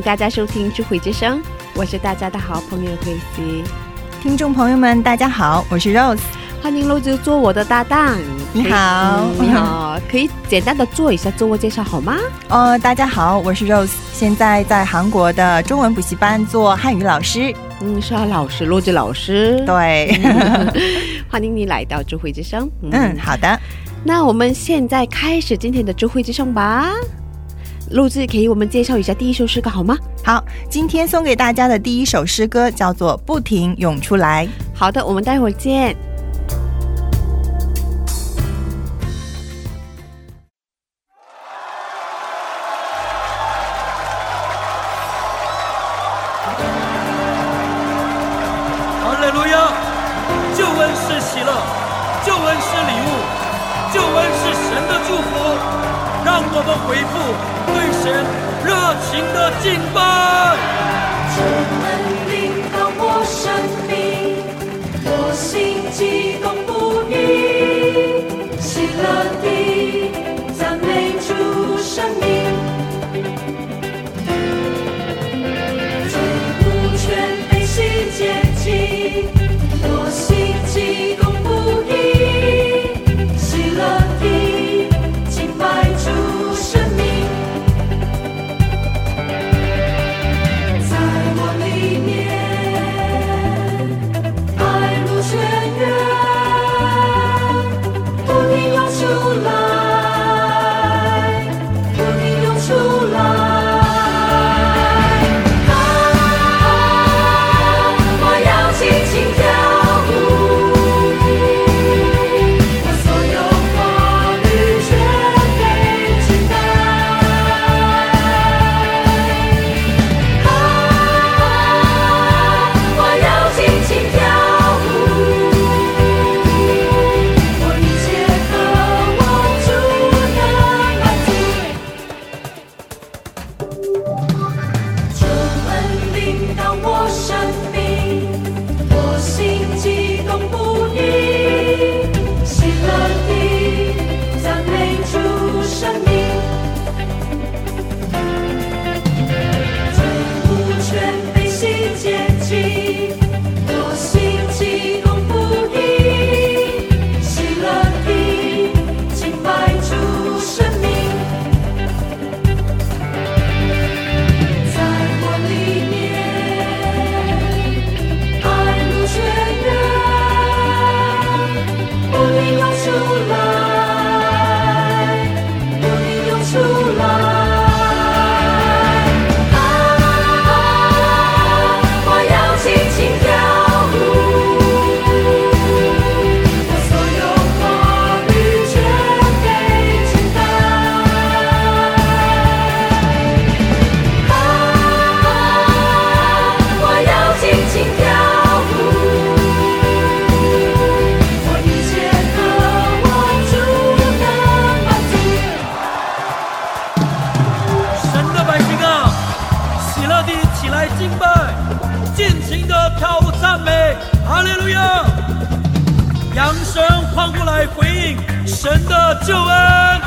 迎大家收听智慧之声，我是大家的好朋友 Grace，听众朋友们，大家好，我是 Rose。欢迎 Rose 做我的搭档。你好嗯你好，可以简单的做一下自我介绍好吗？哦，大家好，我是 Rose，现在在韩国的中文补习班做汉语老师。嗯，是啊，老师，Rose 老师。对，欢迎你来到智慧之声。嗯，好的。那我们现在开始今天的智慧之声吧。Rose 可以我们介绍一下第一首诗歌好吗？好，今天送给大家的第一首诗歌叫做《不停涌出来》。好的，我们待会儿见。神的救恩。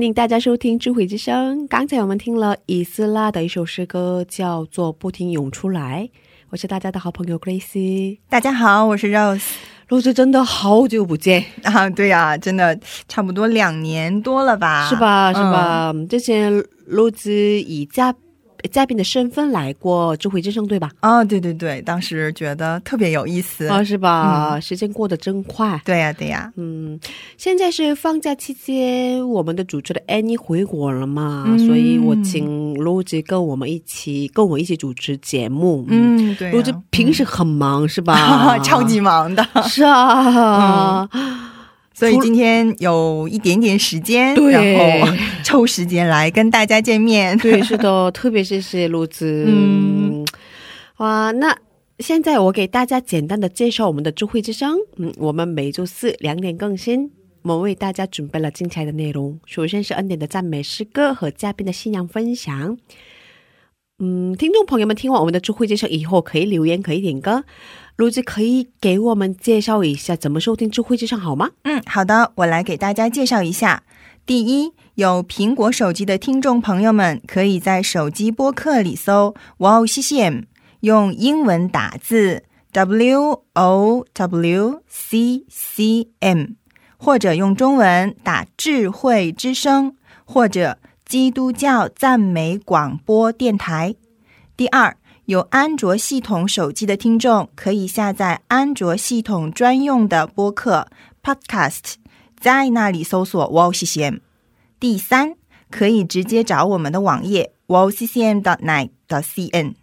欢迎大家收听智慧之声。刚才我们听了以斯拉的一首诗歌，叫做《不停涌出来》。我是大家的好朋友 Grace。大家好，我是 Rose。Rose 真的好久不见 啊！对呀，真的差不多两年多了吧？是吧？是吧？之前露子以家。嘉宾的身份来过智慧之声，对吧？啊，对对对，当时觉得特别有意思啊，是吧？时间过得真快。对呀，对呀。嗯，现在是放假期间，我们的主持的 Annie 回国了嘛？所以我请陆子跟我们一起，跟我一起主持节目。嗯，对。陆子平时很忙，是吧？超级忙的。是啊。所以今天有一点点时间，然后抽时间来跟大家见面。对，是的，特别谢谢露子。嗯，哇，那现在我给大家简单的介绍我们的智慧之声。嗯，我们每周四两点更新，我们为大家准备了精彩的内容。首先是恩典的赞美诗歌和嘉宾的信仰分享。嗯，听众朋友们听完我们的智慧之声以后，可以留言，可以点歌。卢子可以给我们介绍一下怎么收听智慧之声好吗？嗯，好的，我来给大家介绍一下。第一，有苹果手机的听众朋友们，可以在手机播客里搜 “Wow CCM”，用英文打字 “W O W C C M”，或者用中文打“智慧之声”或者“基督教赞美广播电台”。第二。有安卓系统手机的听众，可以下载安卓系统专用的播客 Podcast，在那里搜索 WOWCCM。第三，可以直接找我们的网页 WOWCCM.net.cn，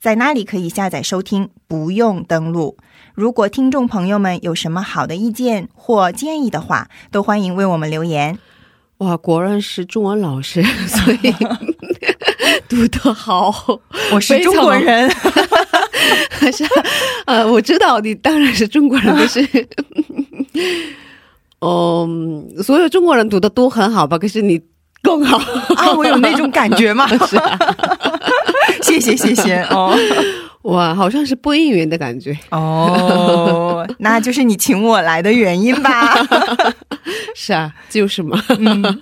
在那里可以下载收听，不用登录。如果听众朋友们有什么好的意见或建议的话，都欢迎为我们留言。哇，果然是中文老师，所以。读得好，我是中国人，是呃，我知道你当然是中国人，可是，嗯，所有中国人读的都很好吧？可是你更好啊！我有那种感觉吗？是，谢谢谢谢哦。哇，好像是播音员的感觉哦，那就是你请我来的原因吧？是啊，就是嘛。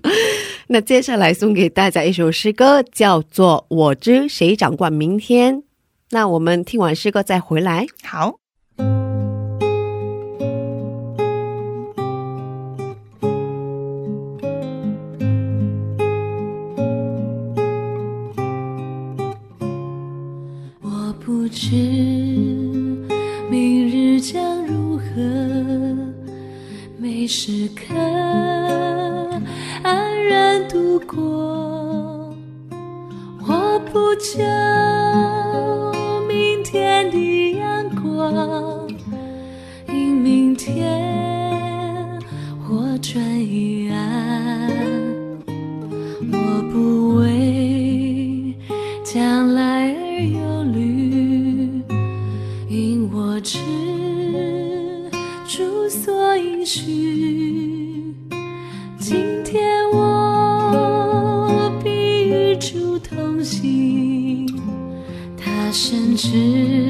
那接下来送给大家一首诗歌，叫做《我知谁掌管明天》。那我们听完诗歌再回来。好。知明日将如何，每时刻安然度过。我不求明天的阳光，因明天是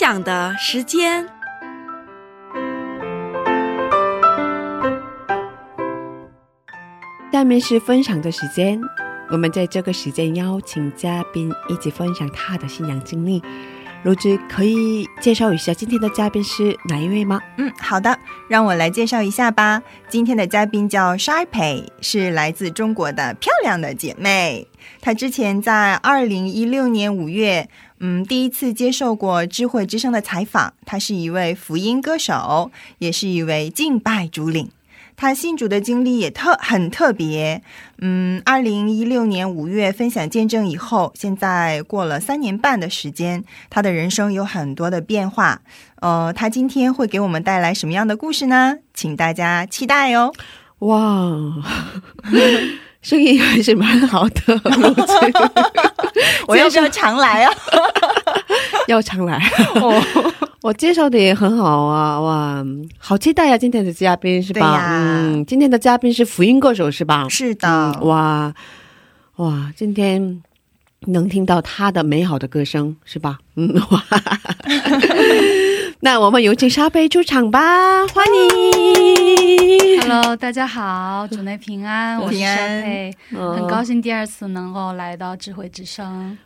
分享的时间。下面是分享的时间，我们在这个时间邀请嘉宾一起分享他的信仰经历。卢子可以介绍一下今天的嘉宾是哪一位吗？嗯，好的，让我来介绍一下吧。今天的嘉宾叫 Sharpay，是来自中国的漂亮的姐妹。她之前在二零一六年五月，嗯，第一次接受过智慧之声的采访。他是一位福音歌手，也是一位敬拜主领。他信主的经历也特很特别，嗯，二零一六年五月分享见证以后，现在过了三年半的时间，他的人生有很多的变化。呃，他今天会给我们带来什么样的故事呢？请大家期待哦！哇，声音还是蛮好的，我 要不要常来啊？要常来哦。我介绍的也很好啊，哇，好期待呀、啊！今天的嘉宾是吧？嗯，今天的嘉宾是福音歌手是吧？是的，嗯哇哇，今天能听到他的美好的歌声是吧？嗯哇，那我们有请沙贝出场吧，欢迎。Hello，大家好，主内平安，我是平安沙佩，嗯很高兴第二次能够来到智慧之声。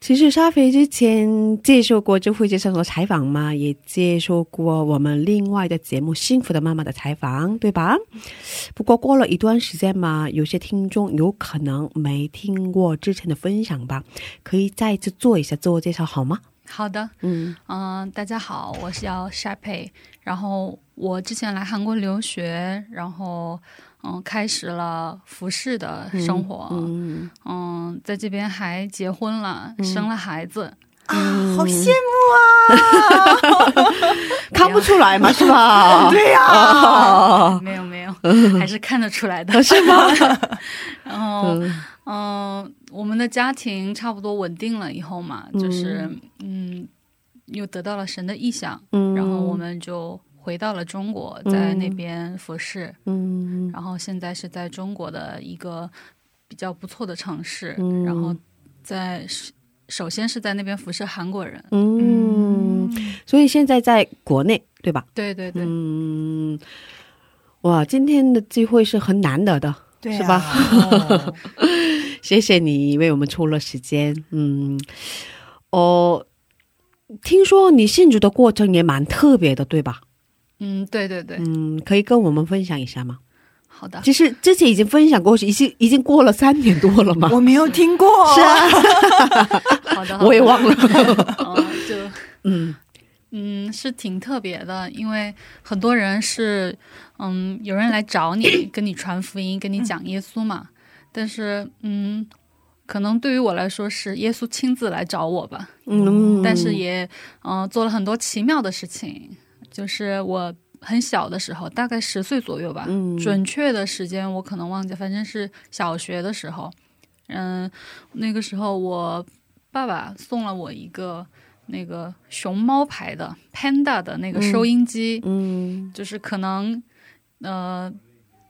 其实沙菲之前接受过智慧之声的采访嘛，也接受过我们另外的节目《幸福的妈妈》的采访，对吧？不过过了一段时间嘛，有些听众有可能没听过之前的分享吧，可以再次做一下自我介绍好吗？好的，嗯。嗯、大家好，我是叫 s h a p e，然后我之前来韩国留学，然后嗯、开始了服饰的生活，嗯嗯，在这边还结婚了，生了孩子，啊，好羡慕啊！看不出来嘛，是吧？对呀、哦，没有没有，还是看得出来的。是吗？然后，嗯嗯、我们的家庭差不多稳定了以后嘛，就是嗯，又得到了神的意向，嗯然后我们就回到了中国，在那边服侍。嗯然后现在是在中国的一个比较不错的城市，嗯然后在首先是在那边服侍韩国人。嗯，所以现在在国内对吧？对对对，嗯，哇，今天的机会是很难得的，对、啊，是吧哦 谢谢你为我们抽了时间。嗯，哦，听说你信主的过程也蛮特别的，对吧？嗯，对对对，嗯，可以跟我们分享一下吗？好的。其实之前已经分享过，已经已经过了三年多了嘛。我没有听过，是啊，好的，好的我也忘了。嗯，就嗯嗯，是挺特别的，因为很多人是，嗯，有人来找你，跟你传福音，跟你讲耶稣嘛。但是，嗯，可能对于我来说是耶稣亲自来找我吧。嗯，但是也，嗯、做了很多奇妙的事情。就是我很小的时候，大概十岁左右吧，嗯准确的时间我可能忘记，反正是小学的时候。嗯，那个时候我爸爸送了我一个那个熊猫牌的 Panda 的那个收音机，嗯就是可能呃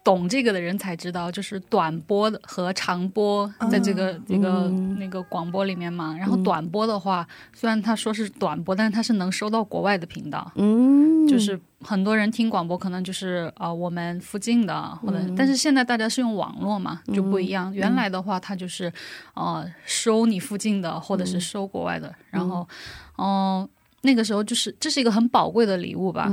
懂这个的人才知道，就是短波的和长波在这个、这个嗯那个广播里面嘛。然后短波的话，虽然他说是短波，但是它是能收到国外的频道。嗯，就是很多人听广播，可能就是啊、呃我们附近的，或者、但是现在大家是用网络嘛，就不一样。原来的话，它就是呃收你附近的，或者是收国外的。然后，嗯、那个时候就是这是一个很宝贵的礼物吧。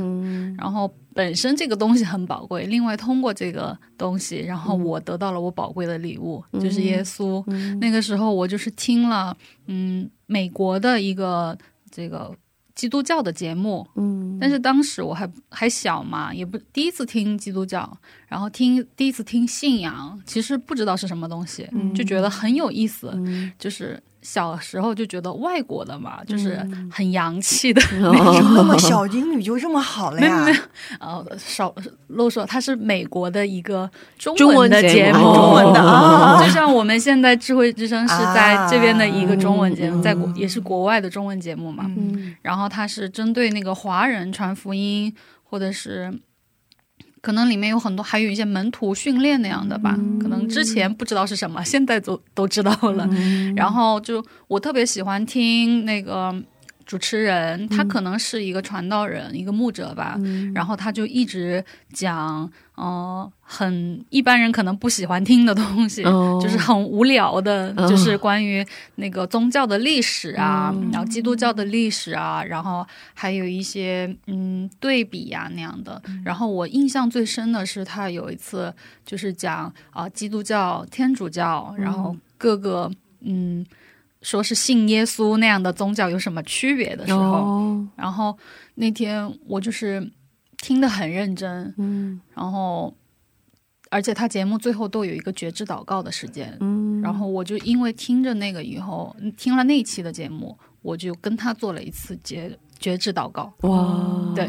然后本身这个东西很宝贵，另外通过这个东西，然后我得到了我宝贵的礼物，就是耶稣。那个时候我就是听了，嗯，美国的一个这个基督教的节目，嗯但是当时我还还小嘛，也不第一次听基督教，然后听第一次听信仰，其实不知道是什么东西，就觉得很有意思。就是小时候就觉得外国的嘛，就是很洋气的 那种。那么小英语就这么好了呀？没有呃，少漏说它是美国的一个中中文的节目目，中文的啊 就像我们现在智慧之声是在这边的一个中文节目，啊在国也是国外的中文节目嘛。嗯然后它是针对那个华人传福音，或者是可能里面有很多还有一些门徒训练那样的吧。可能之前不知道是什么，现在都都知道了。然后就我特别喜欢听那个。主持人他可能是一个传道人，一个牧者吧，然后他就一直讲，呃，很一般人可能不喜欢听的东西，哦。就是很无聊的，哦就是关于那个宗教的历史啊，然后基督教的历史啊，然后还有一些嗯对比呀、那样的。然后我印象最深的是他有一次就是讲啊、基督教、天主教，然后各个嗯说是信耶稣那样的宗教有什么区别的时候，哦然后那天我就是听得很认真，嗯然后而且他节目最后都有一个觉知祷告的时间，嗯然后我就因为听着那个以后，听了那一期的节目，我就跟他做了一次觉觉知祷告。哇对，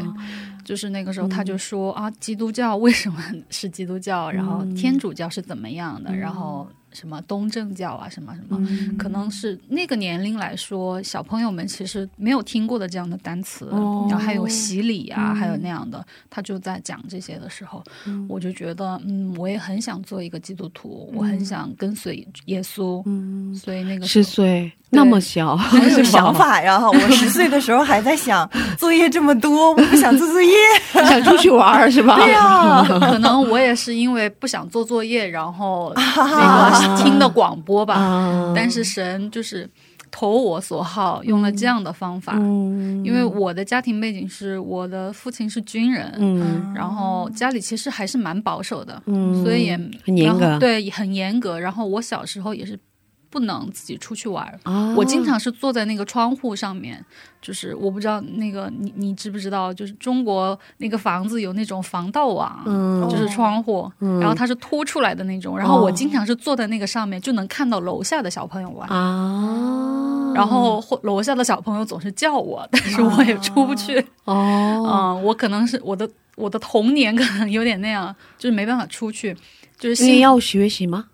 就是那个时候他就说、啊，基督教为什么是基督教？然后天主教是怎么样的？然后什么东正教啊，什么什么，可能是那个年龄来说，小朋友们其实没有听过的这样的单词，哦。然后还有洗礼啊，还有那样的，他就在讲这些的时候，我就觉得，嗯，我也很想做一个基督徒，我很想跟随耶稣，嗯，所以那个时十候岁那么小，很有想法呀！我十岁的时候还在想，作业这么多，我不想做作业。想出去玩儿是吧？对呀、可能我也是因为不想做作业，然后那个听的广播吧。啊但是神就是投我所好，用了这样的方法。嗯因为我的家庭背景是我的父亲是军人，嗯然后家里其实还是蛮保守的，嗯所以也很严格然后对，很严格。然后我小时候也是不能自己出去玩我经常是坐在那个窗户上面，就是我不知道那个你你知不知道，就是中国那个房子有那种防盗网，嗯。就是窗户，嗯。然后它是凸出来的那种，然后我经常是坐在那个上面，就能看到楼下的小朋友玩。啊然后楼下的小朋友总是叫我，但是我也出不去。哦，嗯，我可能是我的我的童年可能有点那样，就是没办法出去，就是心你要学习吗？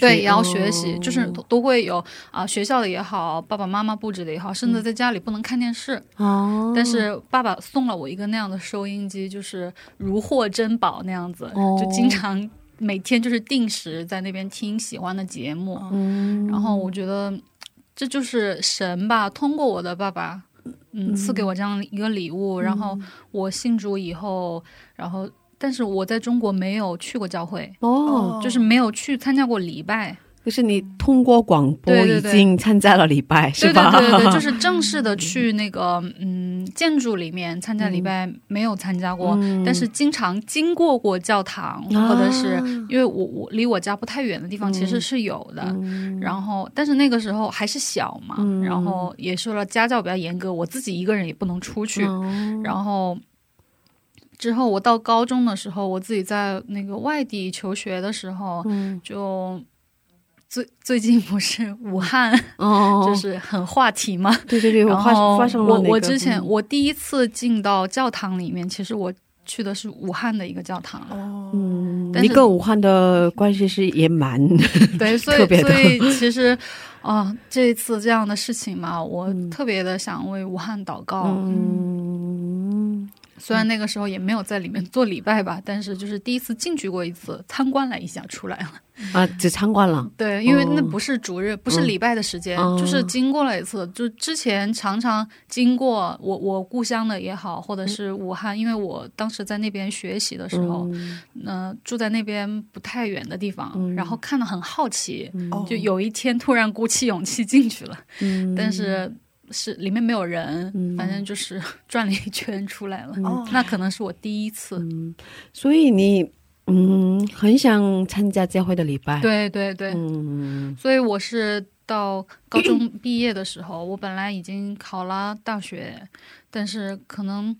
对，也要学习，哦就是都都会有啊、学校的也好，爸爸妈妈布置的也好，甚至在家里不能看电视。哦，但是爸爸送了我一个那样的收音机，就是如获珍宝那样子，哦就经常每天就是定时在那边听喜欢的节目。嗯，然后我觉得这就是神吧，通过我的爸爸，嗯，赐给我这样一个礼物。然后我信主以后，然后但是我在中国没有去过教会，哦，就是没有去参加过礼拜。就是你通过广播已经参加了礼拜，是对对吧？对对对，就 是正式的去那个嗯建筑里面参加礼拜没有参加过，嗯。但是经常经过过教堂，啊。或者是因为我我离我家不太远的地方其实是有的，嗯。然后但是那个时候还是小嘛，嗯。然后也受了家教比较严格，我自己一个人也不能出去，哦。然后。之后我到高中的时候，我自己在那个外地求学的时候，嗯就最最近不是武汉，哦，就是很话题嘛。对对对，我发然后发生了我那个我之前、嗯我第一次进到教堂里面，其实我去的是武汉的一个教堂。哦，嗯，你跟武汉的关系是也蛮对，所以所以其实啊、这一次这样的事情嘛，我嗯特别的想为武汉祷告。嗯虽然那个时候也没有在里面做礼拜吧，但是就是第一次进去过一次，参观了一下，出来了。啊，只参观了，对，因为那哦。不是主日，不是礼拜的时间，哦就是经过了一次。就之前常常经过我我故乡的也好，或者是武汉，因为我当时在那边学习的时候，嗯。嗯、住在那边不太远的地方，嗯然后看的很好奇，哦就有一天突然鼓起勇气进去了，嗯。但是。是里面没有人，嗯反正就是 转了一圈出来了。哦那可能是我第一次。嗯，所以你嗯很想参加教会的礼拜，，对对对，嗯所以我是到高中毕业的时候，我本来已经考了大学，但是可能，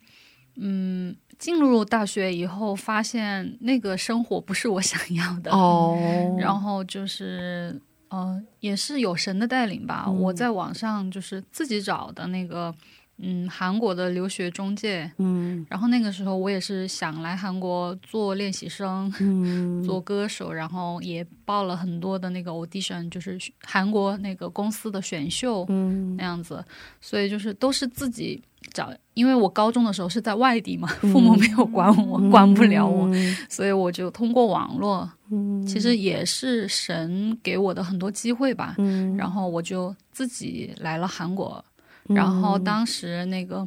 嗯，进入大学以后，发现那个生活不是我想要的。哦，然后就是，呃，也是有神的带领吧。嗯。我在网上就是自己找的那个，嗯，韩国的留学中介。嗯。然后那个时候我也是想来韩国做练习生，嗯。做歌手，然后也报了很多的那个 audition，就是韩国那个公司的选秀嗯。那样子，所以就是都是自己找。因为我高中的时候是在外地嘛，父母没有管我，管不了我，所以我就通过网络，嗯其实也是神给我的很多机会吧。嗯然后我就自己来了韩国，然后当时那个。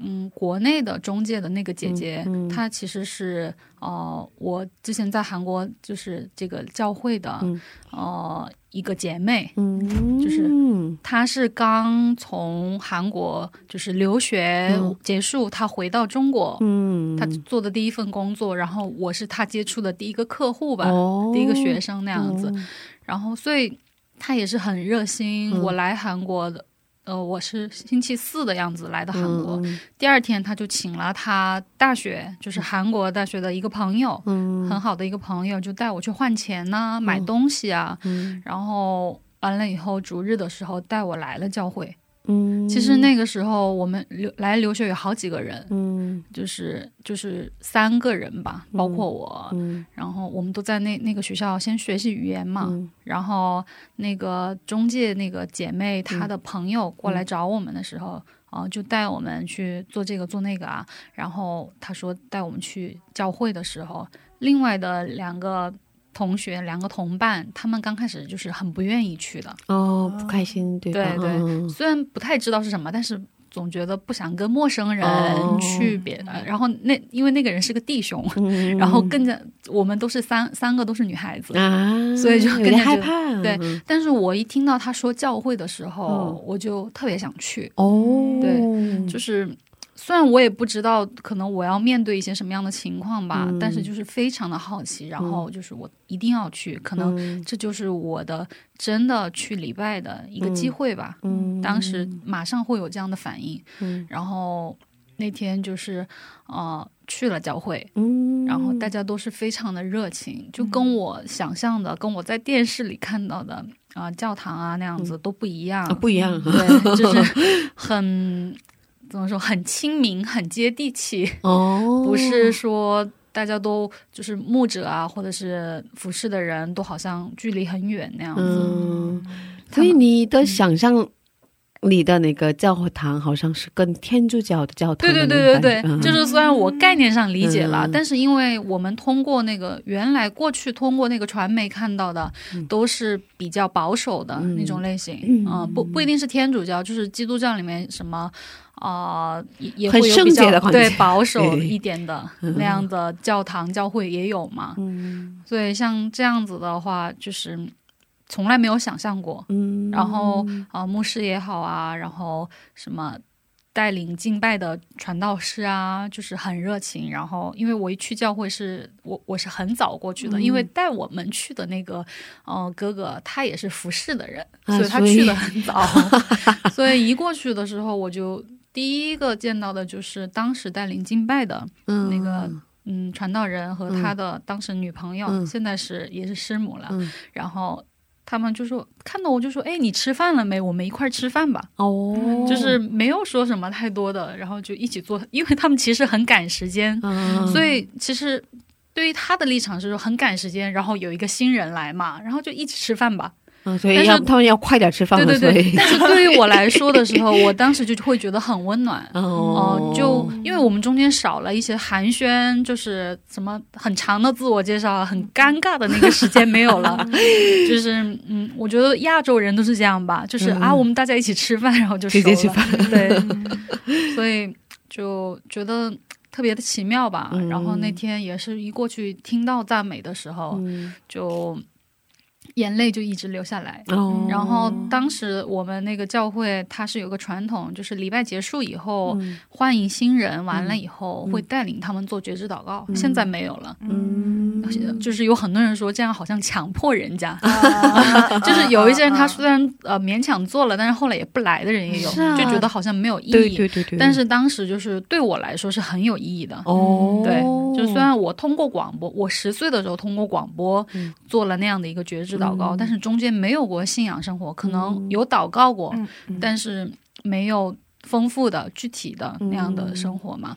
嗯，国内的中介的那个姐姐，嗯嗯她其实是呃，我之前在韩国就是这个教会的、嗯呃一个姐妹，嗯就是。嗯她是刚从韩国就是留学嗯。结束，她回到中国，嗯。她。做的第一份工作，然后我是她接触的第一个客户吧，哦第一个学生那样子，然后所以她也是很热心。嗯。我来韩国的，呃，我是星期四的样子来的韩国，嗯第二天他就请了他大学，就是韩国大学的一个朋友，嗯。很好的一个朋友，就带我去换钱呐、买东西啊，嗯。然后完了以后，逐日的时候带我来了教会。嗯其实那个时候我们留来留学有好几个人，嗯。就是就是三个人吧，包括我。嗯。然后我们都在那那个学校先学习语言嘛，嗯。然后那个中介那个姐妹她的朋友过来找我们的时候，啊、就带我们去做这个做那个啊。然后她说带我们去教会的时候，另外的两个同学两个同伴，他们刚开始就是很不愿意去的，哦不开心对吧？对对嗯。虽然不太知道是什么，但是。总觉得不想跟陌生人哦。去别，的然后那因为那个人是个弟兄，嗯。然后更加我们都是三三个都是女孩子，啊，所以就有点更加害怕，对嗯。但是我一听到他说教会的时候，嗯。我就特别想去。哦，对就是虽然我也不知道可能我要面对一些什么样的情况吧，嗯但是就是非常的好奇，然后就是我一定要去，可能嗯。这就是我的真的去礼拜的一个机会吧。嗯。当时。马上会有这样的反应，嗯。然后那天就是呃去了教会，嗯，然后大。家都是非常的热情，就跟我想象的，跟我在电视里看到的啊、教堂啊那样子都不一样，啊不一样，对，就是 很怎么说，很亲民，很接地气，哦，不是说大家都就是牧者啊，或者是服侍的人都好像距离很远那样子。嗯，所以你的想象里的那个教堂好像是跟天主教的教堂对对对对对，就是虽然我概念上理解了，嗯。但是因为我们通过那个原来过去通过那个传媒看到的，都是比较保守的那种类型，嗯。嗯、不不一定是天主教，就是基督教里面什么。啊、也也很圣会有比较对保守一点的那样的教堂教会也有嘛，嗯所以像这样子的话，就是从来没有想象过。嗯，然后啊、呃牧师也好啊，然后什么带领敬拜的传道师啊，就是很热情。然后因为我一去教会是我我是很早过去的，因为带我们去的那个呃哥哥他也是服侍的人，啊所以他去的很早，所以一过去的时候我就。第一个见到的就是当时带领敬拜的嗯那个嗯传道人和他的当时女朋友，嗯现在是也是师母了。嗯然后他们就说看到我就说，哎，你吃饭了没？我们一块儿吃饭吧。哦，就是没有说什么太多的，然后就一起做，因为他们其实很赶时间，嗯，所以其实对于他的立场是说很赶时间，然后有一个新人来嘛，然后就一起吃饭吧。嗯所以但是要他们要快点吃饭，对对对，但是对于我来说的时候，我当时就会觉得很温暖。哦哦、就因为我们中间少了一些寒暄，就是什么很长的自我介绍，很尴尬的那个时间没有了。就是嗯，我觉得亚洲人都是这样吧，就是、啊，我们大家一起吃饭，然后就直接吃饭对，所以就觉得特别的奇妙吧。嗯然后那天也是一过去听到赞美的时候，嗯就眼泪就一直流下来。哦，然后当时我们那个教会它是有个传统，就是礼拜结束以后、嗯。欢迎新人，完了以后、会带领他们做觉知祷告。现在没有了，嗯。就是有很多人说这样好像强迫人家，就是有一些人他虽然呃勉强做了，但是后来也不来的人也有，啊。就觉得好像没有意义。对对对对，但是当时就是对我来说是很有意义的。哦，对，就虽然我通过广播，我十岁的时候通过广播嗯做了那样的一个觉知祷告，嗯。但是中间没有过信仰生活，可能有祷告过，但是没有丰富的、具体的那样的生活嘛。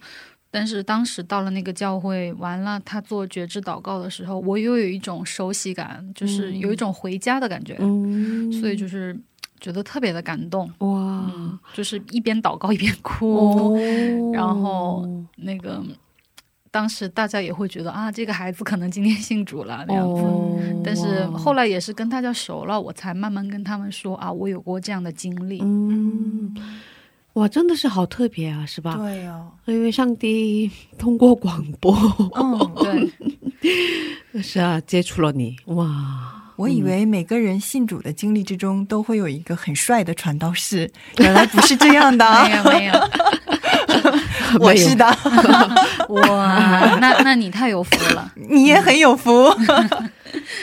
但是当时到了那个教会，完了他做觉知祷告的时候，我又有一种熟悉感，就是有一种回家的感觉，嗯，所以就是觉得特别的感动。哇。嗯，就是一边祷告一边哭，哦，然后那个当时大家也会觉得啊，这个孩子可能今天信主了那样子。哦但是后来也是跟大家熟了，我才慢慢跟他们说啊，我有过这样的经历。嗯，哇，真的是好特别啊，是吧？对哦，因为上帝通过广播，嗯，对，是啊，接触了你，哇，我以为每个人信主的经历之中都会有一个很帅的传道士，原来不是这样的啊没有没有，我是的，哇，那那你太有福了。你也很有福。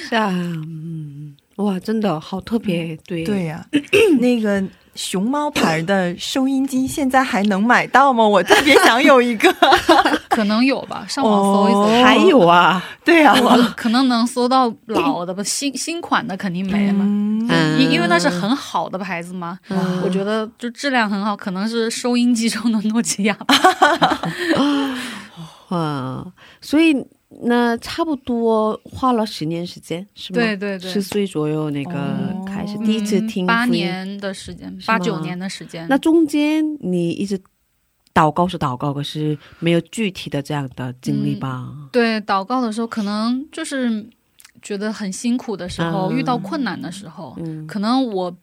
是啊，嗯，哇，真的好特别，对对呀、那个熊猫牌的收音机现在还能买到吗？我特别想有一个。可能有吧，上网搜一搜。哦还有啊，对啊、我可能能搜到老的吧，新新款的肯定没了。因因为那是很好的牌子嘛，嗯我觉得就质量很好，可能是收音机中的诺基亚。哇，所以那差不多花了十年时间，是吗？对对对十岁左右那个哦开始第一次听嗯八年的时间，八九年的时间。那中间你一直祷告是祷告，可是没有具体的这样的经历吧？对祷告的时候，可能就是觉得很辛苦的时候，嗯遇到困难的时候，嗯可能我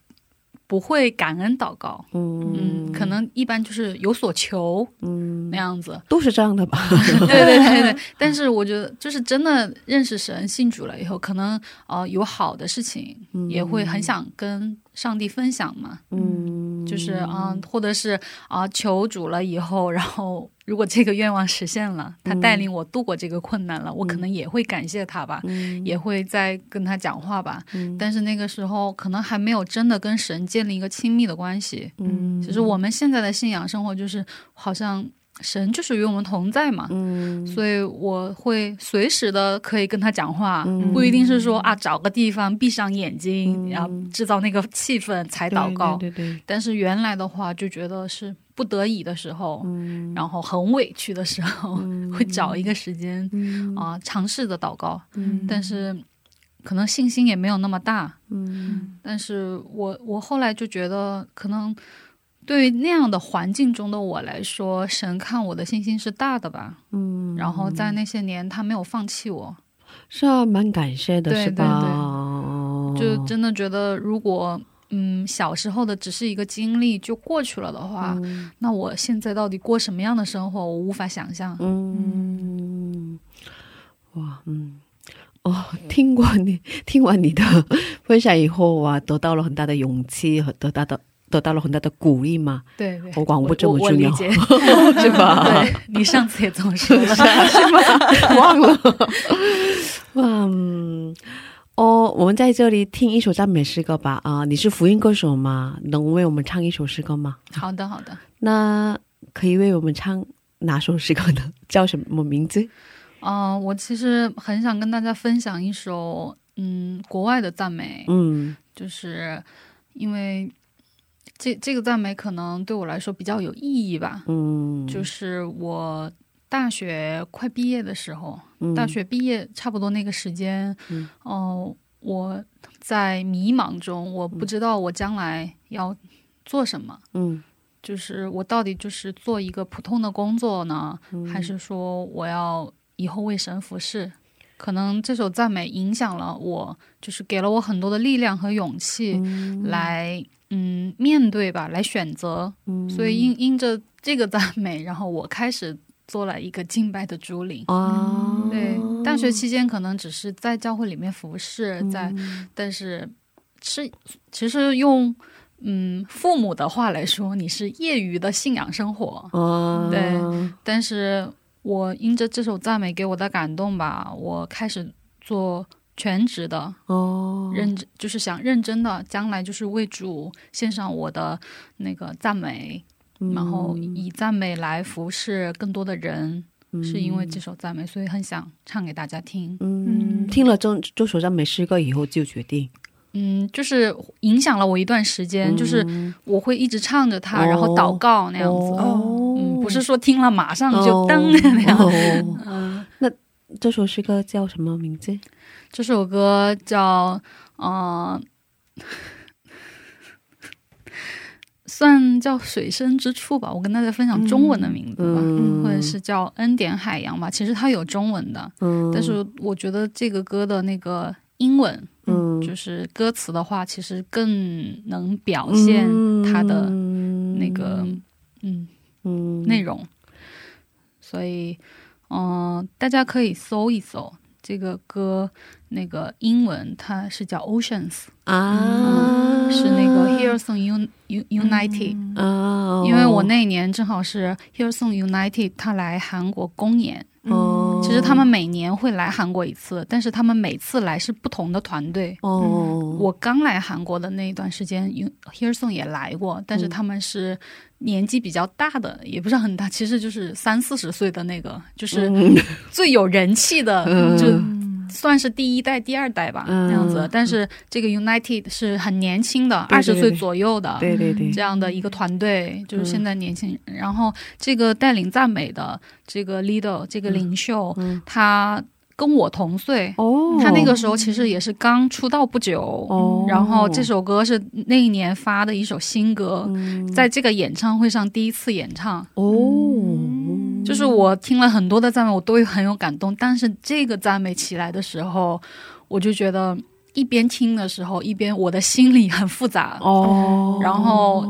不会感恩祷告。嗯嗯，可能一般就是有所求嗯那样子，都是这样的吧？对对对对。但是我觉得，就是真的认识神、信主了以后，可能呃有好的事情，也会很想跟上帝分享嘛。嗯，就是啊、或者是啊、求主了以后，然后如果这个愿望实现了，他带领我度过这个困难了，我可能也会感谢他吧，嗯也会再跟他讲话吧。嗯但是那个时候可能还没有真的跟神建立一个亲密的关系。嗯其实我们现在的信仰生活就是好像神就是与我们同在嘛，嗯所以我会随时的可以跟他讲话，嗯不一定是说啊找个地方闭上眼睛，嗯然后制造那个气氛才祷告。对对对，但是原来的话就觉得是不得已的时候，嗯。然后很委屈的时候，会找一个时间嗯。啊、尝试的祷告，嗯。但是可能信心也没有那么大。嗯。但是我我后来就觉得，可能对于那样的环境中的我来说，神看我的信心是大的吧。嗯，然后在那些年，他没有放弃我，是啊，蛮感谢的，对是吧？就真的觉得如果。嗯，小时候的只是一个经历就过去了的话，嗯。那我现在到底过什么样的生活，我无法想象。嗯，哇，嗯，哦，听过你 听完你的分享以后啊，得到了很大的勇气和得到的得到了很大的鼓励嘛，对对，我广播这么重要，是吧？对你上次也这么说了，是吗？忘了。嗯，哦，我们在这里听一首赞美诗歌吧。啊、你是福音歌手吗？能为我们唱一首诗歌吗？好的好的。那可以为我们唱哪首诗歌呢？叫什么名字？嗯、我其实很想跟大家分享一首嗯国外的赞美，嗯就是因为这这个赞美可能对我来说比较有意义吧。嗯，就是我大学快毕业的时候，嗯大学毕业差不多那个时间，嗯哦、我在迷茫中，我不知道我将来要做什么。嗯就是我到底就是做一个普通的工作呢，嗯还是说我要以后为神服侍？可能这首赞美影响了我，就是给了我很多的力量和勇气来，嗯面对吧，来选择。嗯所以因因着这个赞美，然后我开始做了一个敬拜的主领。哦，对，大学期间可能只是在教会里面服侍，在，嗯但是是其实用嗯父母的话来说，你是业余的信仰生活，啊，对但是我因着这首赞美给我的感动吧，我开始做全职的，哦，认真就是想认真的，将来就是为主献上我的那个赞美，嗯然后以赞美来服侍更多的人。是因为这首赞美，所以很想唱给大家听。嗯，听了这这首赞美诗歌以后，就决定嗯，就是影响了我一段时间，就是我会一直唱着它，然后祷告那样子。哦，嗯，不是说听了马上就哦噔那样。哦嗯，那这首诗歌叫什么名字？这首歌叫呃，算叫水深之处吧。我跟大家分享中文的名字吧，嗯或者是叫恩典海洋吧。其实它有中文的，嗯，但是我觉得这个歌的那个英文，嗯，就是歌词的话，其实更能表现它的那个嗯嗯内容。所以，嗯、大家可以搜一搜这个歌，那个英文它是叫 Oceans，、啊，是那个 Hillsong Un Un United、啊，因为我那一年正好是 Hillsong United 他来韩国公演。哦，其实他们每年会来韩国一次，但是他们每次来是不同的团队。哦，我刚来韩国的那一段时间 Hillsong 也来过，但是他们是年纪比较大的，也不是很大，其实就是三四十岁的那个，就是最有人气的，嗯。就算是第一代、第二代吧，嗯那样子。但是这个 United 是很年轻的，二十岁左右的，对对对，这样的一个团队，嗯。就是现在年轻人。然后这个带领赞美的这个 leader，这个领袖，嗯他跟我同岁。哦，他那个时候其实也是刚出道不久，哦。然后这首歌是那一年发的一首新歌，嗯。在这个演唱会上第一次演唱，哦，就是我听了很多的赞美，我都会很有感动。但是这个赞美起来的时候，我就觉得一边听的时候，一边我的心里很复杂。哦，然后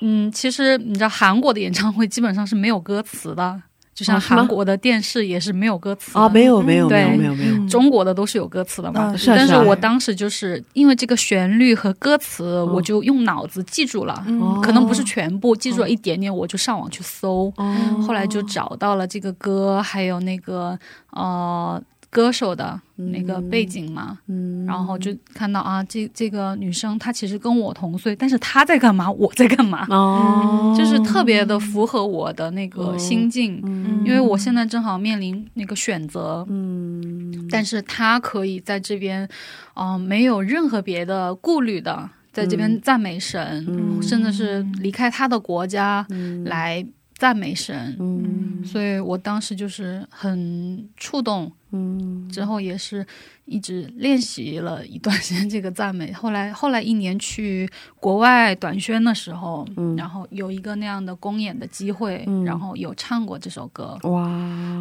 嗯，其实你知道韩国的演唱会基本上是没有歌词的，就像韩国的电视也是没有歌词的。啊，没有没有没对。有没有没有，中国的都是有歌词的嘛，但是我当时就是因为这个旋律和歌词，我就用脑子记住了，哦可能不是全部，记住了一点点，我就上网去搜，哦，后来就找到了这个歌，还有那个呃歌手的那个背景嘛，嗯，然后就看到啊，这这个女生她其实跟我同岁，但是她在干嘛？我在干嘛？哦，就是特别的符合我的那个心境，嗯。因为我现在正好面临那个选择，嗯。但是她可以在这边，啊、没有任何别的顾虑的，在这边赞美神，嗯。甚至是离开她的国家来赞美神，嗯。所以我当时就是很触动，嗯。之后也是一直练习了一段时间这个赞美。后来后来一年去国外短宣的时候，嗯。然后有一个那样的公演的机会，嗯。然后有唱过这首歌，哇，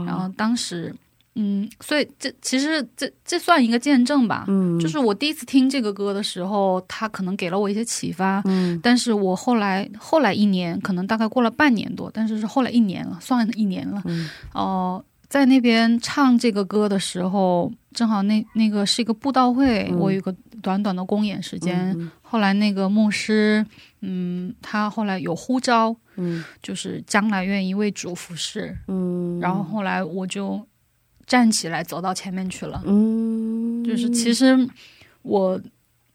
然后当时。嗯，所以这其实这这算一个见证吧。嗯就是我第一次听这个歌的时候，他可能给了我一些启发。嗯但是我后来后来一年，可能大概过了半年多，但是是后来一年了，算一年了。嗯哦、在那边唱这个歌的时候，正好那那个是一个布道会，嗯我有个短短的公演时间。嗯后来那个牧师，嗯，他后来有呼召，嗯就是将来愿意为主服侍，嗯，然后后来我就站起来走到前面去了。嗯，就是其实我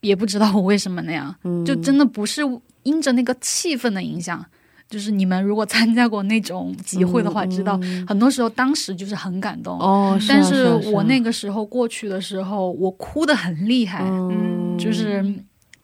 也不知道我为什么那样，嗯就真的不是因着那个气氛的影响。就是你们如果参加过那种集会的话，知道很多时候当时就是很感动。嗯哦，但是啊我那个时候过去的时候，我哭的很厉害，嗯就是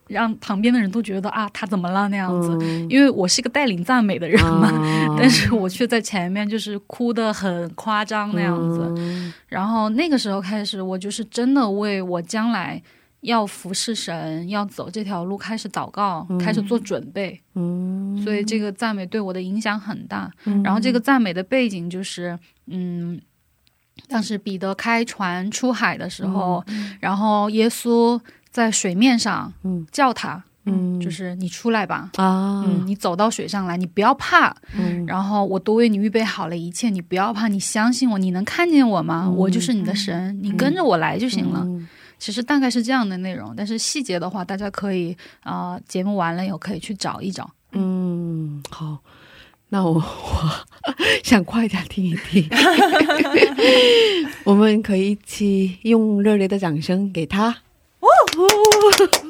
让旁边的人都觉得啊，他怎么了那样子。嗯因为我是一个带领赞美的人嘛，啊但是我却在前面就是哭的很夸张那样子。嗯然后那个时候开始，我就是真的为我将来要服侍神、要走这条路开始祷告，开始做准备。嗯，所以这个赞美对我的影响很大。然后这个赞美的背景就是，嗯，当时彼得开船出海的时候，然后耶稣在水面上嗯叫他，嗯就是你出来吧。啊，嗯，你走到水上来，你不要怕，嗯然后我都为你预备好了一切，你不要怕，你相信我，你能看见我吗？我就是你的神，你跟着我来就行了。嗯其实大概是这样的内容，但是细节的话，大家可以啊、呃节目完了以后可以去找一找。嗯，好，那我 我想快点听一听，我们可以一起用热烈的掌声给他。 오! 오!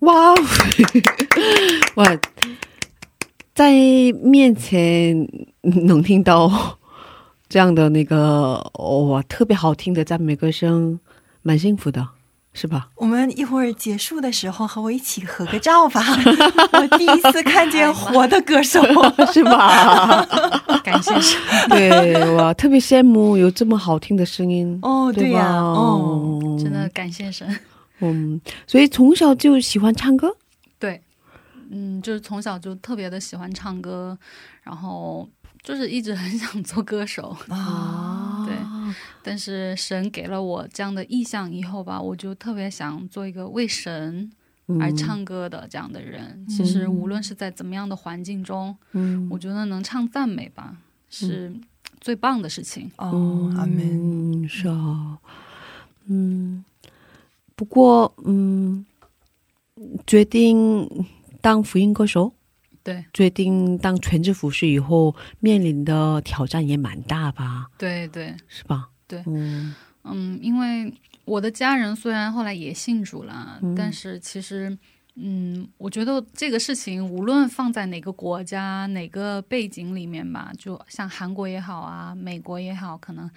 哇哦，哇，在面前能听到这样的那个哇特别好听的赞美歌声，蛮幸福的，是吧？我们一会儿结束的时候和我一起合个照吧。我第一次看见活的歌手，是吧？感谢神。对，我特别羡慕有这么好听的声音。哦，对呀，吧哦，真的感谢神。嗯，所以从小就喜欢唱歌。对，嗯，就是从小就特别的喜欢唱歌，然后就是一直很想做歌手。啊，对，但是神给了我这样的意向以后吧，我就特别想做一个为神而唱歌的这样的人。其实无论是在怎么样的环境中，嗯我觉得能唱赞美吧，是最棒的事情。哦，阿门。嗯，是啊，嗯，不过嗯，决定当福音歌手，对决定当全职服饰以后，面临的挑战也蛮大吧，对对，是吧？对嗯嗯，因为我的家人虽然后来也信主了，但是其实。嗯，我觉得这个事情无论放在哪个国家、哪个背景里面吧，就像韩国也好啊，美国也好，可能，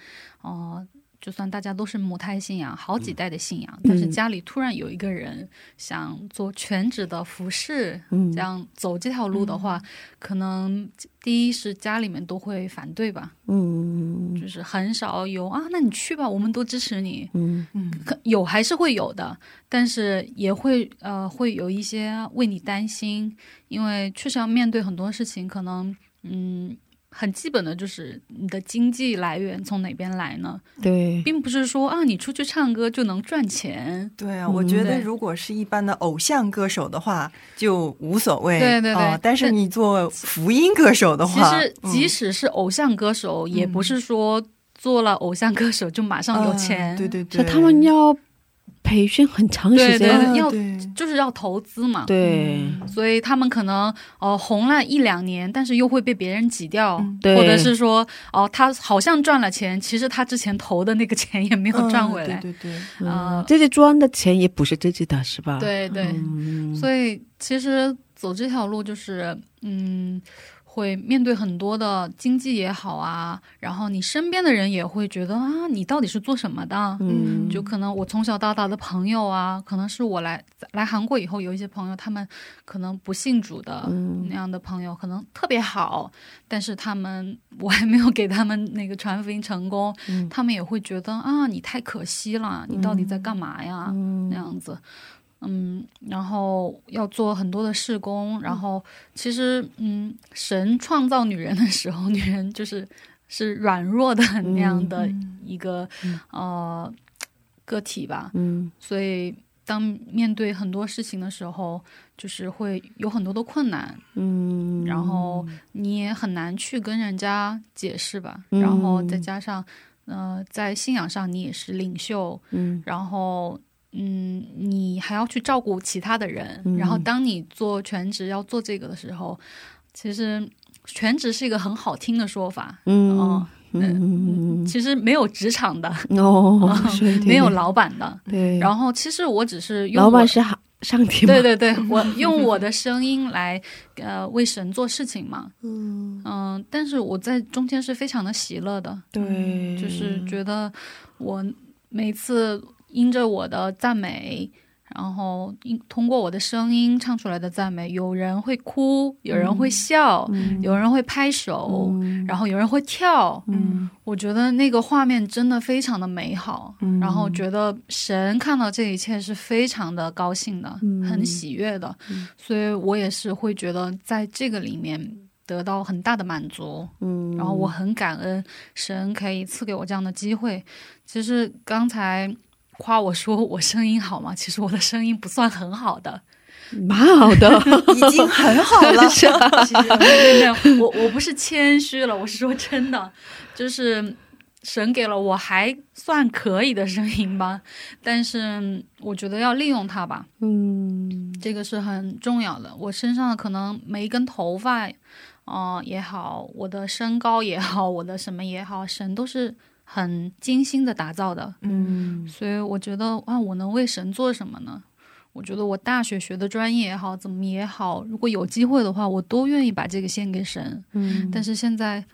哦、就算大家都是母胎信仰，好几代的信仰，但是家里突然有一个人想做全职的服饰，嗯。这样走这条路的话，可能第一是家里面都会反对吧，嗯就是很少有啊，那你去吧，我们都支持你。嗯可有还是会有的，但是也会呃会有一些为你担心，因为确实要面对很多事情，可能嗯很基本的就是你的经济来源从哪边来呢？对，并不是说啊你出去唱歌就能赚钱。对啊，我觉得如果是一般的偶像歌手的话，就无所谓。对对对哦但是你做福音歌手的话其话，实嗯即使是偶像歌手，也不是说做了偶像歌手就马上有钱。啊对对对，他们要培训很长时对对间，啊要对就是要投资嘛。对所以他们可能呃红了一两年，但是又会被别人挤掉，或者是说哦、他好像赚了钱，其实他之前投的那个钱也没有赚回来。嗯对对对，呃，这些赚的钱也不是自己的，是吧？，对对，嗯，所以其实走这条路就是嗯。会面对很多的经济也好啊，然后你身边的人也会觉得啊，你到底是做什么的？嗯就可能我从小到大的朋友啊，可能是我来来韩国以后有一些朋友，他们可能不信主的、嗯那样的朋友，可能特别好，但是他们我还没有给他们那个传福音成功，嗯他们也会觉得啊，你太可惜了，你到底在干嘛呀？嗯那样子。嗯，然后要做很多的事工，然后其实，嗯，神创造女人的时候，女人就是是软弱的那样的一个、呃个体吧，嗯。所以当面对很多事情的时候，就是会有很多的困难，嗯，然后。你也很难去跟人家解释吧。嗯。然后再。加上，呃，在信仰上你也是领袖，嗯。然后。嗯，你还要去照顾其他的人，嗯。然后当你做全职要做这个的时候，其实全职是一个很好听的说法，嗯哦，嗯其实没有职场的，哦，没有老板的。对，然后其实我只是用老板是好上帝？对对对，我用我的声音来呃为神做事情嘛，嗯。但是我在中间是非常的喜乐的，对，就是觉得我每次因着我的赞美。然后因通过我的声音唱出来的赞美，有人会哭，有人会笑，有人会拍手，然后有人会跳。嗯。我觉得那个画面真的非常的美好，嗯。然后觉得神看到这一切是非常的高兴的，嗯。很喜悦的，所以我也是会觉得在这个里面得到很大的满足，嗯，然后我很感恩神可以赐给我这样的机会。其实刚才夸我说我声音好吗？其实我的声音不算很好的，蛮好的，已经很好了。其实没有没有，我我不是谦虚了，我是说真的，就是神给了我还算可以的声音吧，但是我觉得要利用它吧，嗯。这个是很重要的。我身上的可能每一根头发，嗯也好，我的身高也好，我的什么也好，神都是很精心的打造的，嗯。所以我觉得啊，我能为神做什么呢？我觉得我大学学的专业也好，怎么也好，如果有机会的话，我都愿意把这个献给神。嗯，但是现在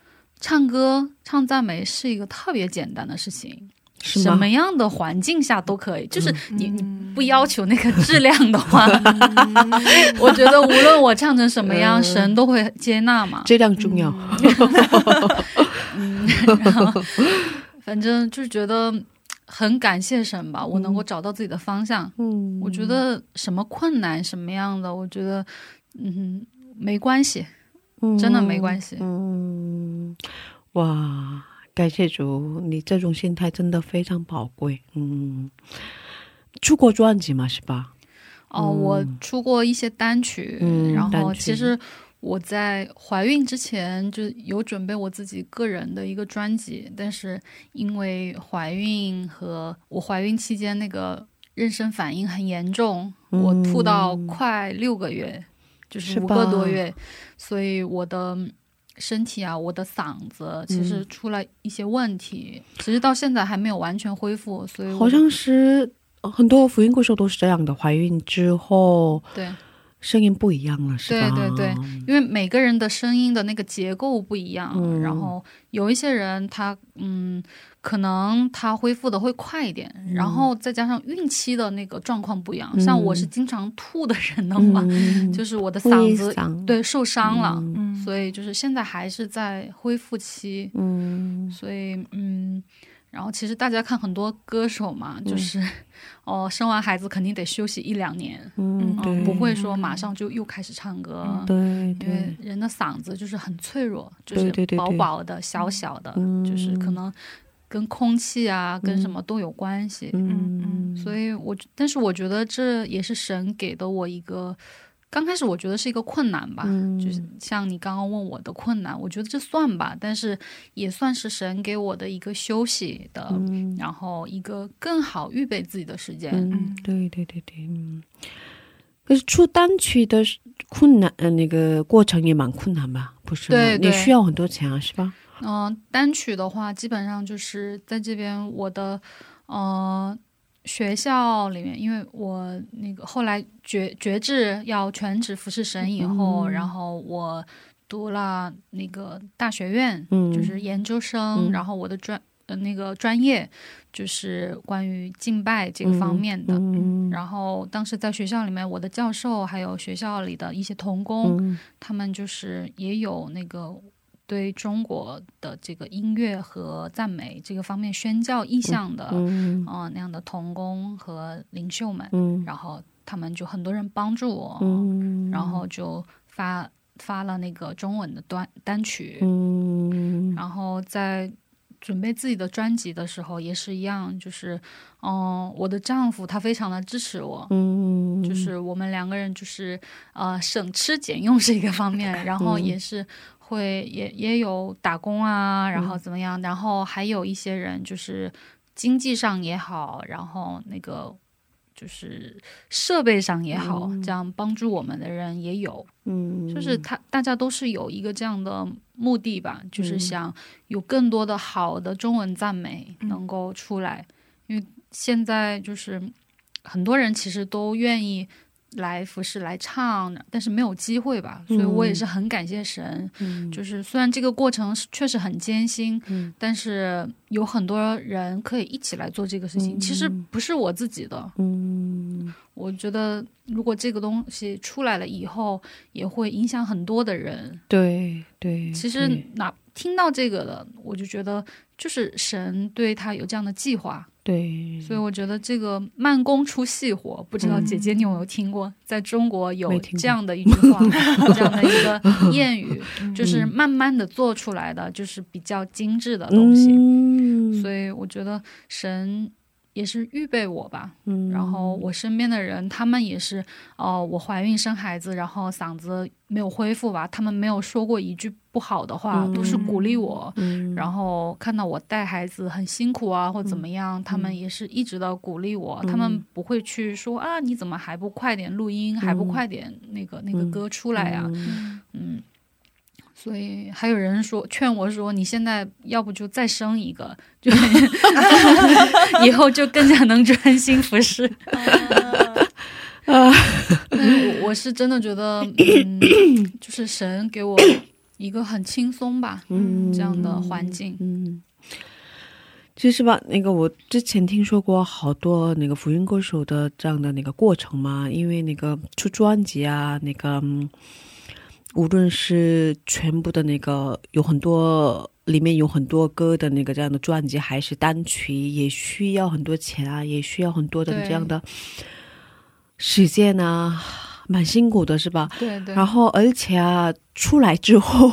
唱歌、唱赞美是一个特别简单的事情，什么样的环境下都可以，就是你你不要求那个质量的话，我觉得无论我唱成什么样，嗯。神都会接纳嘛。质量重要，嗯，然后反正就是觉得很感谢神吧，我能够找到自己的方向。嗯，我觉得什么困难什么样的，我觉得嗯没关系，真的没关系。嗯，哇，感谢主，你这种心态真的非常宝贵。嗯，出过专辑嘛，是吧？哦，我出过一些单曲，嗯然后其实我在怀孕之前就有准备我自己个人的一个专辑，但是因为怀孕和我怀孕期间那个妊娠反应很严重，我吐到快六个月，就是五个多月，所以我的。身体啊，我的嗓子其实出了一些问题，其实到现在还没有完全恢复，所以好像是呃很多福音歌手都是这样的，怀孕之后对声音不一样了，是吧？对对对，因为每个人的声音的那个结构不一样，嗯。然后有一些人他嗯，可能他恢复的会快一点，然后再加上孕期的那个状况不一样，嗯。像我是经常吐的人的话，嗯，就是我的嗓子嗓对受伤了，嗯。所以就是现在还是在恢复期，嗯。所以嗯。然后其实大家看很多歌手嘛，就是 哦，生完孩子肯定得休息一两年，嗯，不会说马上就又开始唱歌，对因为，人的嗓子就是很脆弱，就是薄薄的、小小的，嗯。就是可能跟空气啊、跟什么都有关系。嗯嗯所以我，但是我觉得这也是神给的我一个，刚开始我觉得是一个困难吧，嗯就是像你刚刚问我的困难，我觉得这算吧，但是也算是神给我的一个休息的，嗯然后一个更好预备自己的时间。嗯，对对对对，嗯。可是出单曲的困难，呃，那个过程也蛮困难吧？不是？对对你需要很多钱啊，是吧？嗯、单曲的话，基本上就是在这边我的呃学校里面，因为我那个后来决决志要全职服侍神以后，嗯。然后我读了那个大学院，嗯。就是研究生，嗯。然后我的专呃那个专业就是关于敬拜这个方面的。嗯然后当时在学校里面，我的教授还有学校里的一些同工，嗯。他们就是也有那个对中国的这个音乐和赞美这个方面宣教意向的，嗯、嗯那样的童工和领袖们，嗯。然后他们就很多人帮助我，嗯，然后就发发了那个中文的单单曲，嗯。然后在准备自己的专辑的时候也是一样，就是，嗯、我的丈夫他非常的支持我，嗯，就是我们两个人就是呃省吃俭用是一个方面，然后也是会也也有打工啊，然后怎么样，然后还有一些人就是经济上也好，然后那个就是设备上也好，这样帮助我们的人也有，嗯，就是他大家都是有一个这样的目的吧，就是想有更多的好的中文赞美能够出来，因为现在就是很多人其实都愿意来服侍来唱，但是没有机会吧，所以我也是很感谢神，就是虽然这个过程确实很艰辛，但是有很多人可以一起来做这个事情，其实不是我自己的，嗯。我觉得如果这个东西出来了以后，也会影响很多的人。对对，其实对。哪听到这个的，我就觉得就是神对他有这样的计划，对，所以我觉得这个慢工出细活，不知道姐姐你有没有听过？在中国有这样的一句话，这样的一个谚语，就是慢慢的做出来的，就是比较精致的东西。嗯，所以我觉得神也是预备我吧，嗯。然后我身边的人，他们也是，哦、我怀孕生孩子，然后嗓子没有恢复吧，他们没有说过一句不好的话，都是鼓励我。嗯。然后看到我带孩子很辛苦啊，或怎么样，他们也是一直的鼓励我，他们。不会去说啊，你怎么还不快点录音，还不快点那个那个歌出来呀、嗯，所以还有人说劝我说，你现在要不就再生一个，就 以后就更加能专心服侍。嗯，我我是真的觉得，嗯，就是神给我一个很轻松吧，嗯这样的环境。嗯，其实吧，那个我之前听说过好多那个福音歌手的这样的那个过程嘛，因为那个出专辑啊，那个嗯无论是全部的那个有很多里面有很多歌的那个这样的专辑，还是单曲，也需要很多钱啊，也需要很多的这样的时间啊，蛮辛苦的，是吧？对对，然后而且啊，出来之后，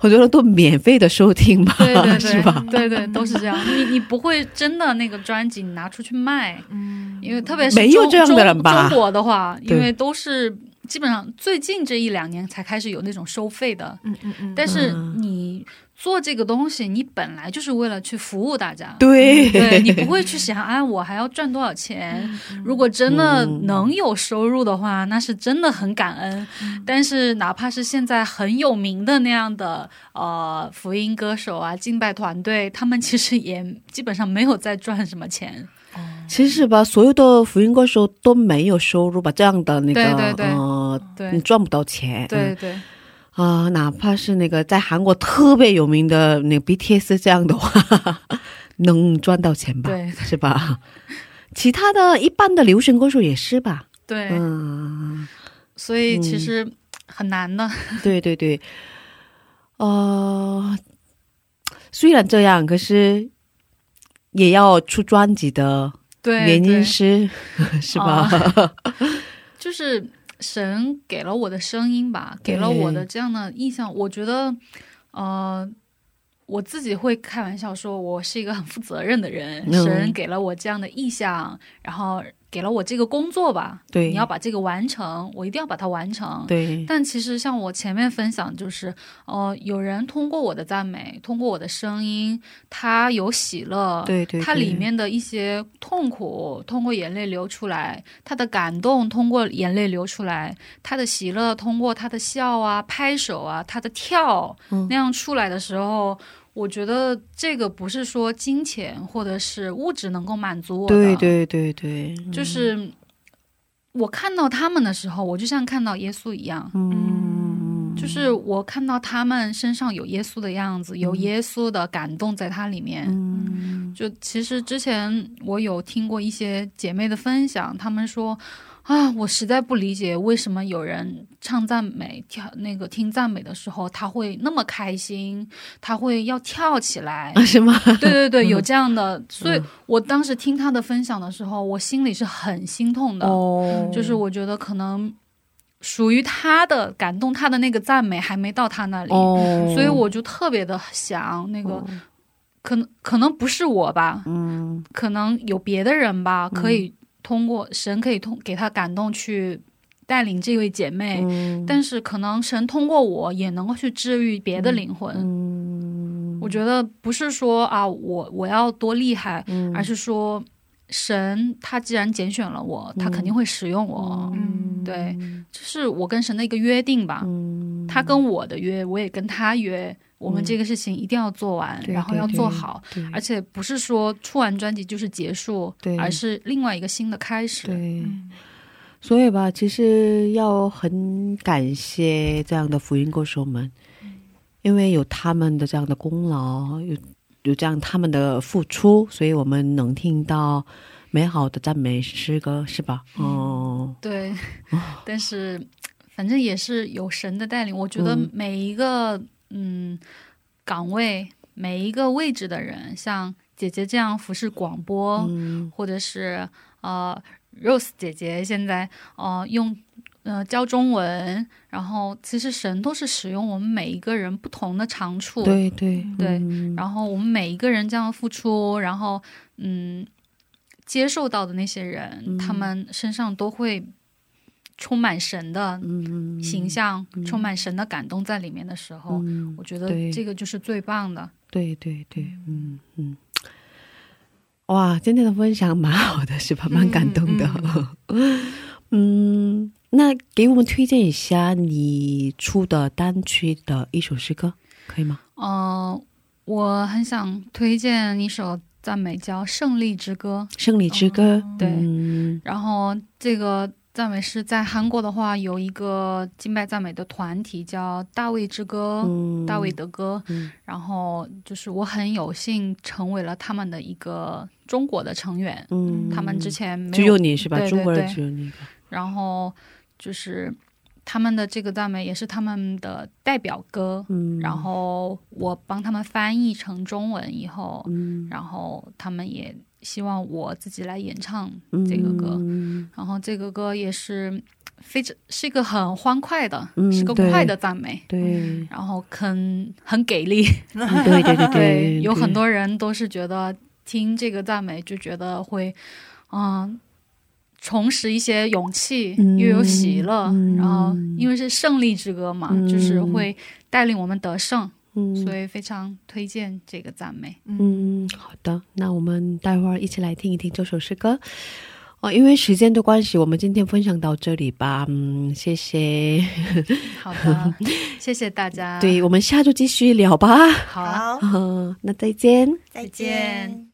很多人都免费的收听吧，对对对，是吧？对对，都是这样。你你不会真的那个专辑你拿出去卖，嗯，因为特别是中没有这样的人吧中中国的话，因为都是基本上最近这一两年才开始有那种收费的，嗯嗯嗯，但是嗯你做这个东西，你本来就是为了去服务大家。对对你不会去想，啊，我还要赚多少钱？如果真的嗯能有收入的话，那是真的很感恩。但是哪怕是现在很有名的那样的呃福音歌手啊、敬拜团队，他们其实也基本上没有在赚什么钱。其实吧，所有的福音歌手都没有收入吧，这样的那个对对对呃，对你赚不到钱。对对啊、哪怕是那个在韩国特别有名的那个 BTS 这样的话，能赚到钱吧？对是吧？其他的一般的流行歌手也是吧？对，嗯，所以其实很难的。对对对，呃，虽然这样，可是也要出专辑的对，原因对是 是吧？就是神给了我的声音吧，给了我的这样的印象，我觉得，呃，我自己会开玩笑说，我是一个很负责任的人。嗯神给了我这样的意向，然后给了我这个工作吧，对你要把这个完成，我一定要把它完成。对，但其实像我前面分享，就是呃，有人通过我的赞美，通过我的声音，他有喜乐，对对他里面的一些痛苦通过眼泪流出来，他的感动通过眼泪流出来，他的喜乐通过他的笑啊、拍手啊、他的跳、嗯那样出来的时候。我觉得这个不是说金钱或者是物质能够满足我的，对对对对，就是我看到他们的时候，我就像看到耶稣一样，嗯，就是我看到他们身上有耶稣的样子，有耶稣的感动在他里面。嗯。就其实之前我有听过一些姐妹的分享，她们说啊，我实在不理解为什么有人唱赞美、跳那个听赞美的时候，他会那么开心，他会要跳起来。啊是吗？对对对，有这样的，所以我当时听他的分享的时候，我心里是很心痛的。哦就是我觉得可能属于他的感动，他的那个赞美还没到他那里，哦，所以我就特别的想那个。可能可能不是我吧，嗯，可能有别的人吧，可以通过神可以通给他感动去带领这位姐妹，但是可能神通过我也能够去治愈别的灵魂。嗯，我觉得不是说啊，我我要多厉害，而是说神他既然拣选了我，他肯定会使用我。嗯，对，这是我跟神的一个约定吧。嗯，他跟我的约，我也跟他约。我们这个事情一定要做完，然后要做好，而且不是说出完专辑就是结束，而是另外一个新的开始。对，所以吧，其实要很感谢这样的福音歌手们，因为有他们的这样的功劳，有有这样他们的付出，所以我们能听到美好的赞美诗歌，是吧？哦，对，但是反正也是有神的带领，我觉得每一个。嗯，岗位每一个位置的人，像姐姐这样服侍广播，或者是呃，Rose 姐姐现在呃用呃教中文，然后其实神都是使用我们每一个人不同的长处，对对对，然后我们每一个人这样付出，然后嗯，接受到的那些人，他们身上都会。充满神的形象，充满神的感动在里面的时候，我觉得这个就是最棒的。对对对，嗯嗯，哇，今天的分享蛮好的，是吧？蛮感动的。嗯，那给我们推荐一下你出的单曲的一首诗歌，可以吗？嗯，我很想推荐一首赞美，叫《胜利之歌》。胜利之歌，对。然后这个。赞美诗在韩国的话，有一个敬拜赞美的团体叫大卫之歌，大卫的歌。然后就是我很有幸成为了他们的一个中国的成员。嗯，他们之前没有只有你是吧？中国人只有你。然后就是他们的这个赞美也是他们的代表歌。嗯，然后我帮他们翻译成中文以后，嗯，然后他们也。希望我自己来演唱这个歌，然后这个歌也是非常是一个很欢快的，是个快的赞美，对，然后很很给力，对对对 对，有很多人都是觉得听这个赞美就觉得会，嗯，重拾一些勇气，又有喜乐，然后因为是胜利之歌嘛，就是会带领我们得胜。嗯，所以非常推荐这个赞美。嗯，好的，那我们待会儿一起来听一听这首诗歌。哦，因为时间的关系，我们今天分享到这里吧。嗯，谢谢。好的，谢谢大家。对我们下周继续聊吧。好，那再见。再见。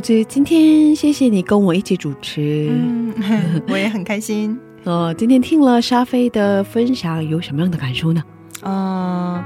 今天谢谢你跟我一起主持。嗯，我也很开心。呃，今天听了沙菲的分享，有什么样的感受呢？嗯、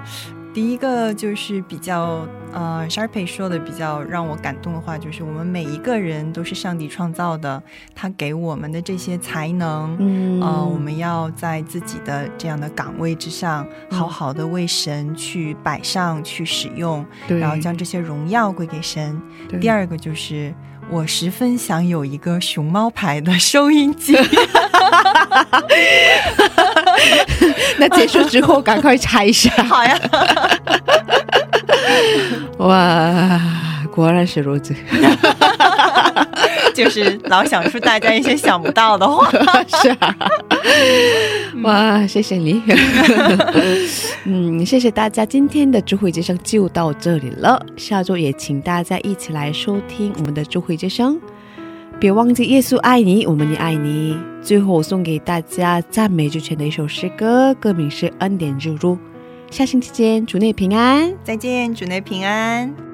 第一个就是比较呃 s h a r p e 说的比较让我感动的话，就是我们每一个人都是上帝创造的，他给我们的这些才能，嗯呃，我们要在自己的这样的岗位之上，好好的为神去摆上、去使用，然后将这些荣耀归给神。第二个就是。我十分想有一个熊猫牌的收音机，那结束之后赶快拆一下。好呀，哇，果然是如此。就是老想出大家一些想不到的话。是啊，哇，谢谢你。嗯，谢谢大家，今天的智慧之声就到这里了。下周也请大家一起来收听我们的智慧之声。别忘记耶稣爱你，我们也爱你。最后我送给大家赞美之泉的一首诗歌，歌名是《恩典之路》。下星期见，主内平安。再见，主内平安。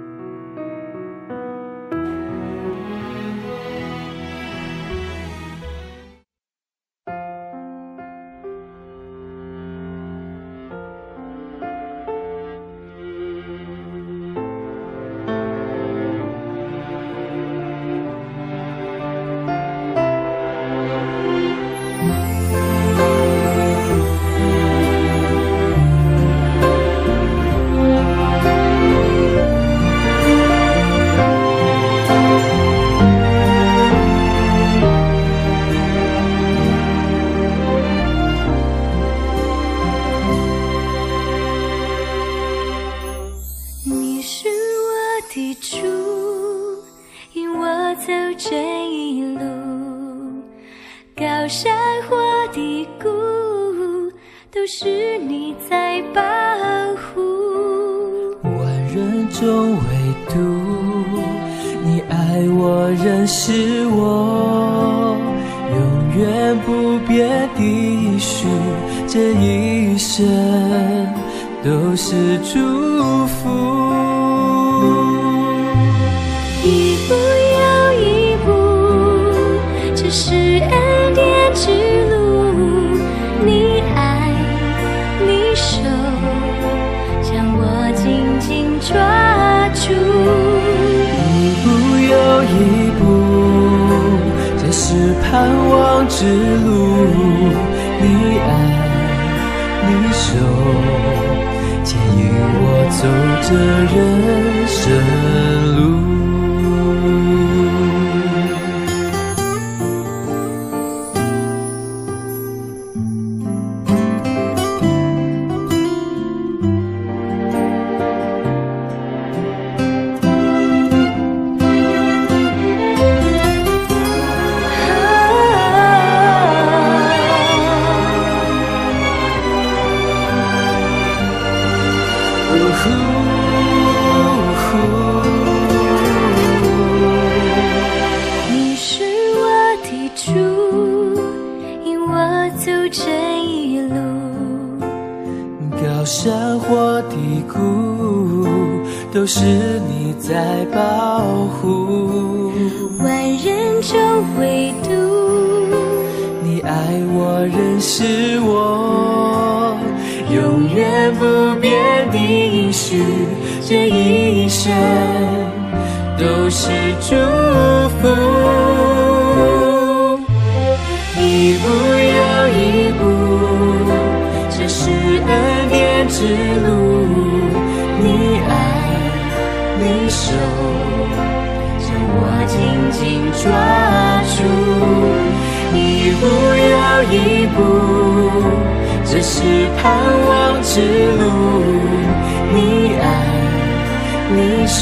走这一路。高山或低谷，都是你在保护。万人中唯独你爱我，认识我，永远不变的应许，这一生都是祝福。一步抓住，一步又一步，这是盼望之路。你爱，你手，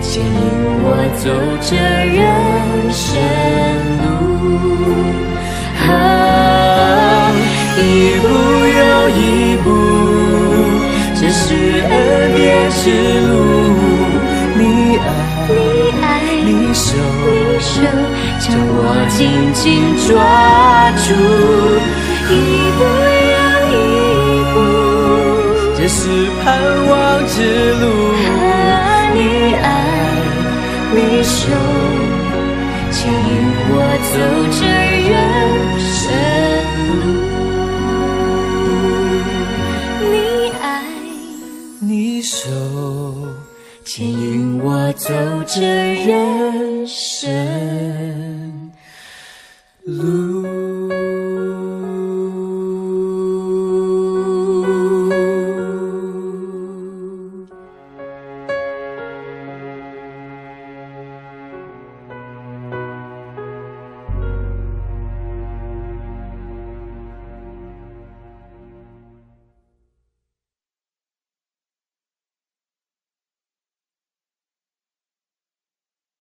牵引我走这人生路。啊，一步又一步，这是恩典之路。你爱。你手，你手将我紧紧抓住，一步又一步。这是盼望之路。啊，你爱，你手牵引我走这人生路。你爱。你手牵引我走这人生。